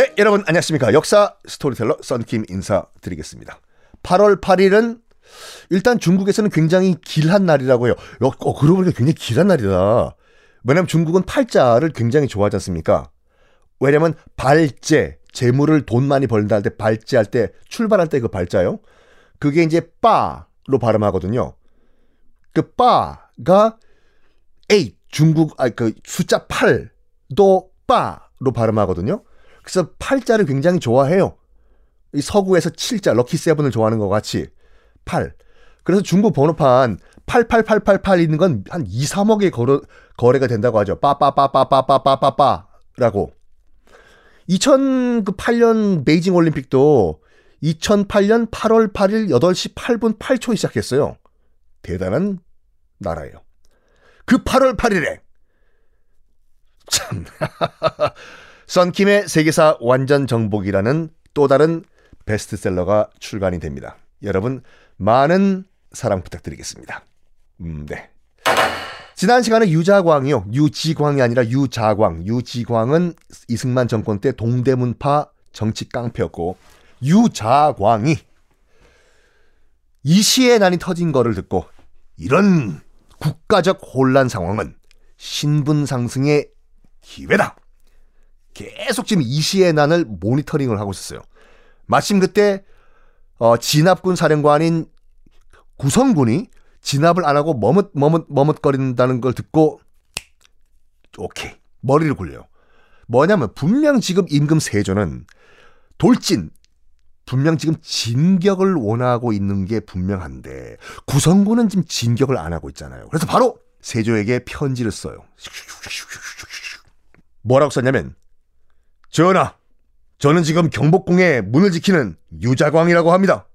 네, 여러분 안녕하십니까. 역사 스토리텔러 썬킴 인사드리겠습니다. 8월 8일은 일단 중국에서는 굉장히 길한 날이라고 해요. 어, 그러고 보니까 굉장히 길한 날이다. 왜냐면 중국은 팔자를 굉장히 좋아하지 않습니까? 왜냐면 발재, 재물을 돈 많이 벌다 할 때 발재할 때 출발할 때 그 발자요. 그게 이제 빠로 발음하거든요. 그 빠가 8 중국 아 그 숫자 8도 빠로 발음하거든요. 그래서 팔자를 굉장히 좋아해요. 이 서구에서 7자 럭키 세븐을 좋아하는 것 같이 8. 그래서 중국 번호판 88888 있는 건 한 2, 3억의 거래, 거래가 된다고 하죠. 빠빠빠빠빠빠빠빠라고. 2008년 베이징 올림픽도 2008년 8월 8일 8시 8분 8초에 시작했어요. 대단한 나라예요. 그 8월 8일에 참 썬킴의 세계사 완전 정복이라는 또 다른 베스트셀러가 출간이 됩니다. 여러분 많은 사랑 부탁드리겠습니다. 음, 네. 지난 시간에 유자광이요. 유지광이 아니라 유자광. 유지광은 이승만 정권 때 동대문파 정치 깡패였고 유자광이 이시의 난이 터진 거를 듣고 이런 국가적 혼란 상황은 신분 상승의 기회다. 계속 지금 이 시의 난을 모니터링을 하고 있었어요. 마침 그때 어, 진압군 사령관인 구성군이 진압을 안 하고 머뭇 머뭇 머뭇거린다는 걸 듣고 오케이 머리를 굴려요. 뭐냐면 분명 지금 임금 세조는 돌진 분명 지금 진격을 원하고 있는 게 분명한데 구성군은 지금 진격을 안 하고 있잖아요. 그래서 바로 세조에게 편지를 써요. 뭐라고 썼냐면 전하, 저는 지금 경복궁의 문을 지키는 유자광이라고 합니다.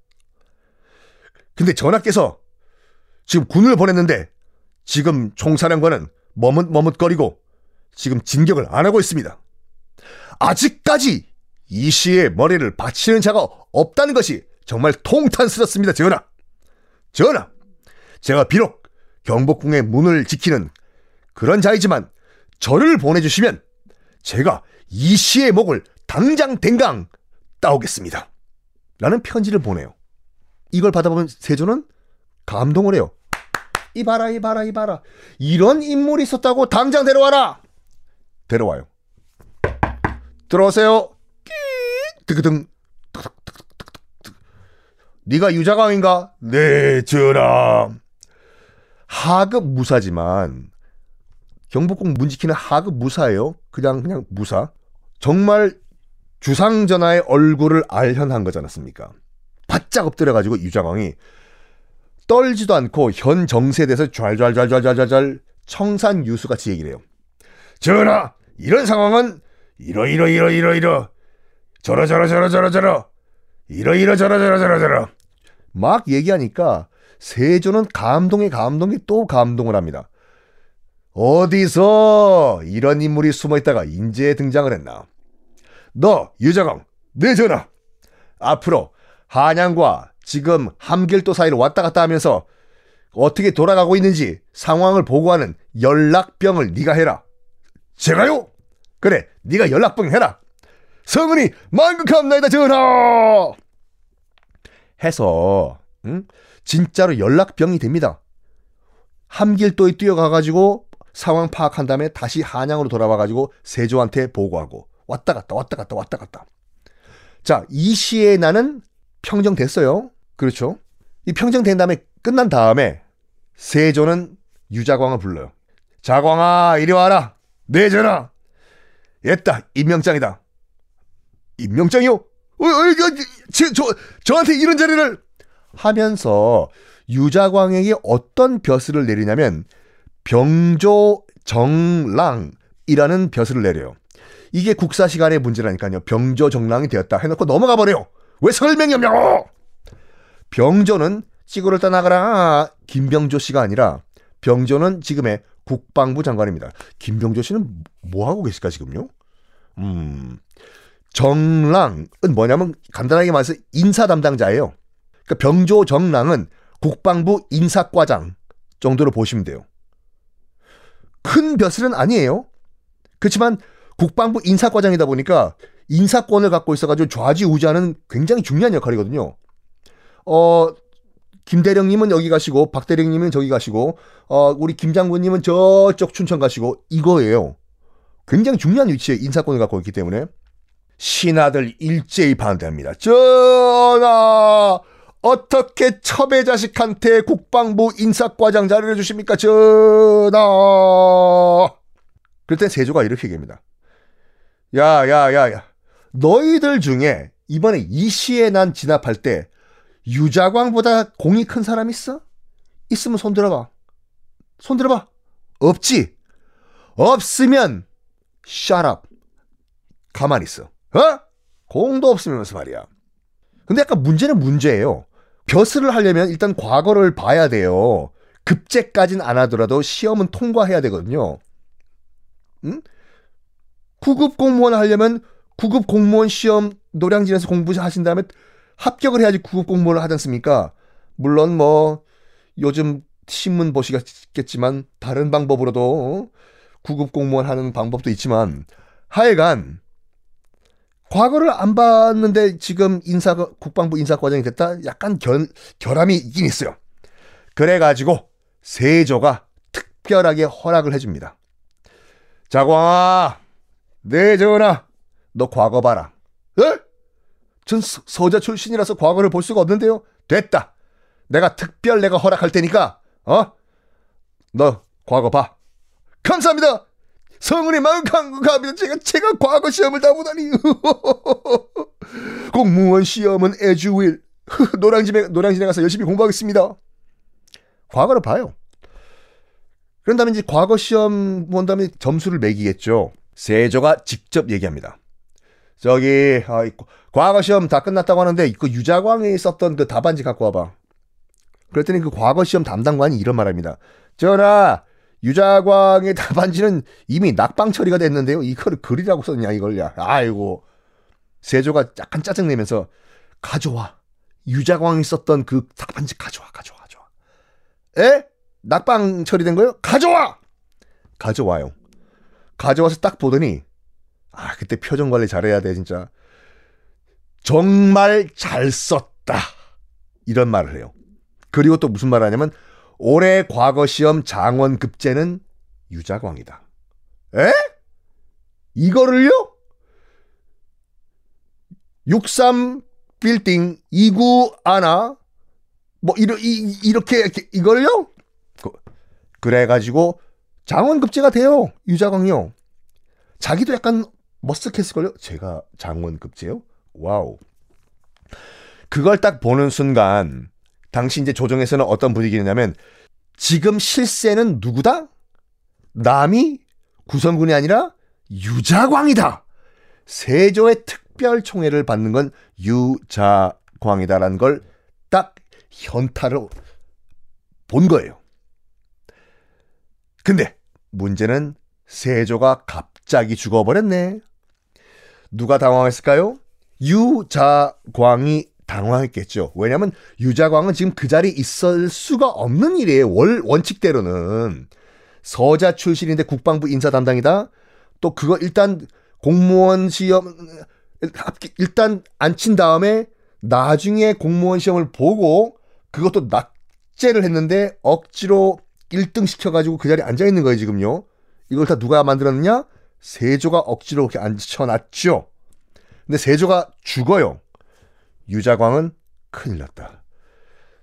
근데 전하께서 지금 군을 보냈는데 지금 총사령관은 머뭇머뭇거리고 지금 진격을 안 하고 있습니다. 아직까지 이 시의 머리를 받치는 자가 없다는 것이 정말 통탄스럽습니다, 전하. 전하, 제가 비록 경복궁의 문을 지키는 그런 자이지만 저를 보내주시면 제가 이 씨의 목을 당장 댕강 따오겠습니다. 라는 편지를 보내요. 이걸 받아보면 세조는 감동을 해요. 이봐라, 이봐라, 이봐라. 이런 인물이 있었다고 당장 데려와라! 데려와요. 들어오세요. 뜨그등. 네가 유자광인가? 네, 전하. 하급 무사지만 경복궁 문 지키는 하급 무사예요. 그냥 그냥 무사. 정말 주상전하의 얼굴을 알현한 거지 않았습니까? 바짝 엎드려가지고 유자광이 떨지도 않고 현 정세에 대해서 좔좔좔좔좔좔 청산 유수같이 얘기를 해요. 전하, 이런 상황은 이러이러 이러이러 이러 저러저러 저러저러 저러 이러이러 저러저러 저러저러 막 얘기하니까 세조는 감동에 감동이 또 감동을 합니다. 어디서 이런 인물이 숨어 있다가 인재에 등장을 했나? 너 유자광, 내 전화. 앞으로 한양과 지금 함길도 사이를 왔다 갔다 하면서 어떻게 돌아가고 있는지 상황을 보고하는 연락병을 네가 해라. 제가요? 그래, 네가 연락병 해라. 성은이 만극합나이다 전하. 해서 응? 진짜로 연락병이 됩니다. 함길도에 뛰어가가지고 상황 파악한 다음에 다시 한양으로 돌아와 가지고 세조한테 보고하고 왔다 갔다 왔다 갔다 왔다 갔다. 자, 이 시에 나는 평정됐어요. 그렇죠? 이 평정된 다음에 끝난 다음에 세조는 유자광을 불러요. 자광아, 이리 와라. 내 전화. 옛다, 임명장이다. 임명장이요? 어, 어, 저, 저, 저한테 이런 자리를 하면서 유자광에게 어떤 벼슬을 내리냐면 병조정랑이라는 벼슬을 내려요. 이게 국사 시간의 문제라니까요. 병조정랑이 되었다 해놓고 넘어가 버려요. 왜 설명이 없냐고! 병조는 시골을 떠나가라 김병조 씨가 아니라 병조는 지금의 국방부 장관입니다. 김병조 씨는 뭐 하고 계실까 지금요? 음, 정랑은 뭐냐면 간단하게 말해서 인사 담당자예요. 그러니까 병조 정랑은 국방부 인사과장 정도로 보시면 돼요. 큰 벼슬은 아니에요. 그렇지만 국방부 인사과장이다 보니까 인사권을 갖고 있어가지고 좌지우지하는 굉장히 중요한 역할이거든요. 어, 김 대령님은 여기 가시고, 박 대령님은 저기 가시고, 어, 우리 김 장군님은 저쪽 춘천 가시고, 이거예요. 굉장히 중요한 위치에 인사권을 갖고 있기 때문에. 신하들 일제히 반대합니다. 전하! 어떻게 첩의 자식한테 국방부 인사과장 자리를 주십니까? 전하! 그럴 땐 세조가 이렇게 얘기합니다. 야, 야, 야, 야. 너희들 중에 이번에 이시에 난 진압할 때 유자광보다 공이 큰 사람 있어? 있으면 손 들어봐. 손 들어봐. 없지? 없으면 up. 가만히 있어. 어? 공도 없으면서 말이야. 근데 약간 문제는 문제예요. 벼슬을 하려면 일단 과거를 봐야 돼요. 급제까진 안 하더라도 시험은 통과해야 되거든요. 응? 9급 공무원 하려면 9급 공무원 시험 노량진에서 공부하신 다음에 합격을 해야지 9급 공무원을 하지 않습니까? 물론 뭐 요즘 신문 보시겠지만 다른 방법으로도 9급 공무원 하는 방법도 있지만 하여간 과거를 안 봤는데 지금 인사 국방부 인사 과정이 됐다 약간 결, 결함이 있긴 있어요. 그래 가지고 세조가 특별하게 허락을 해줍니다. 자광아, 네 전하, 너 과거 봐라. 에? 전 서자 출신이라서 과거를 볼 수가 없는데요. 됐다. 내가 특별 내가 허락할 테니까 어? 너 과거 봐. 감사합니다. 마음 감사합니다. 제가 제가 과거 시험을 다 보다니. 공무원 시험은 에주윌. 노량진에 노량진에 가서 열심히 공부하겠습니다. 과거를 봐요. 그런 다음에 이제 과거 시험 본 다음에 점수를 매기겠죠. 세조가 직접 얘기합니다. 저기 아, 과거 시험 다 끝났다고 하는데 그 유자광이 썼던 그 답안지 갖고 와봐. 그랬더니 그 과거 시험 담당관이 이런 말합니다. 전하 유자광의 답안지는 이미 낙방 처리가 됐는데요. 이거를 글이라고 썼냐 이걸야. 아이고 세조가 약간 짜증내면서 가져와. 유자광이 썼던 그 답안지 가져와 가져와 가져와. 에? 낙방 처리된 거요? 가져와. 가져와요. 가져와서 딱 보더니 아 그때 표정 관리 잘해야 돼 진짜. 정말 잘 썼다. 이런 말을 해요. 그리고 또 무슨 말을 하냐면 올해 과거 시험 장원 급제는 유자광이다. 에? 이거를요? 63 빌딩 이구아나 뭐 이러, 이, 이렇게 이걸요? 그, 그래가지고 장원 급제가 돼요. 유자광이요. 자기도 약간 머쓱했을걸요? 제가 장원 급제요? wow. 그걸 딱 보는 순간 당시 이제 조정에서는 어떤 분위기냐면 지금 실세는 누구다? 남이 구성군이 아니라 유자광이다. 세조의 특별 총애를 받는 건 유자광이다라는 걸 딱 현타로 본 거예요. 근데 문제는 세조가 갑자기 죽어버렸네. 누가 당황했을까요? 유자광이 당황했겠죠. 왜냐하면 유자광은 지금 그 자리에 있을 수가 없는 일이에요. 월, 원칙대로는. 서자 출신인데 국방부 인사 담당이다. 또 그거 일단 공무원 시험 일단 앉힌 다음에 나중에 공무원 시험을 보고 그것도 낙제를 했는데 억지로 1등 시켜가지고 그 자리에 앉아 있는 거예요 지금요. 이걸 다 누가 만들었느냐? 세조가 억지로 이렇게 앉혀놨죠. 근데 세조가 죽어요. 유자광은 큰일 났다.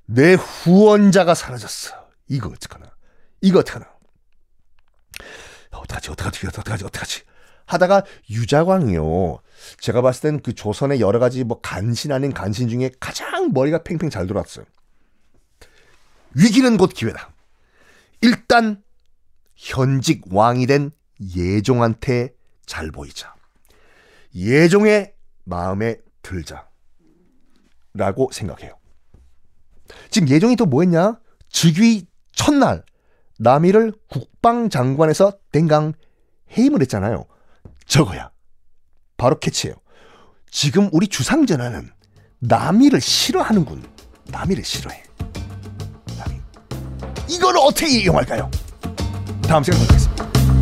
내 후원자가 사라졌어. 이거 어떡하나. 이거 어떡하나. 어떡하지, 어떡하지, 어떡하지, 어떡하지. 하다가 유자광이요. 제가 봤을 땐 그 조선의 여러 가지 뭐 간신 아닌 간신 중에 가장 머리가 팽팽 잘 돌았어요. 위기는 곧 기회다. 일단 현직 왕이 된 예종한테 잘 보이자. 예종의 마음에 들자. 라고 생각해요. 지금 예종이 또 뭐 했냐? 즉위 첫날 남이를 국방장관에서 댕강 해임을 했잖아요. 저거야. 바로 캐치예요. 지금 우리 주상전하는 남이를 싫어하는군. 남이를 싫어해. 남이. 이걸 어떻게 이용할까요? 다음 시간에 뵙겠습니다.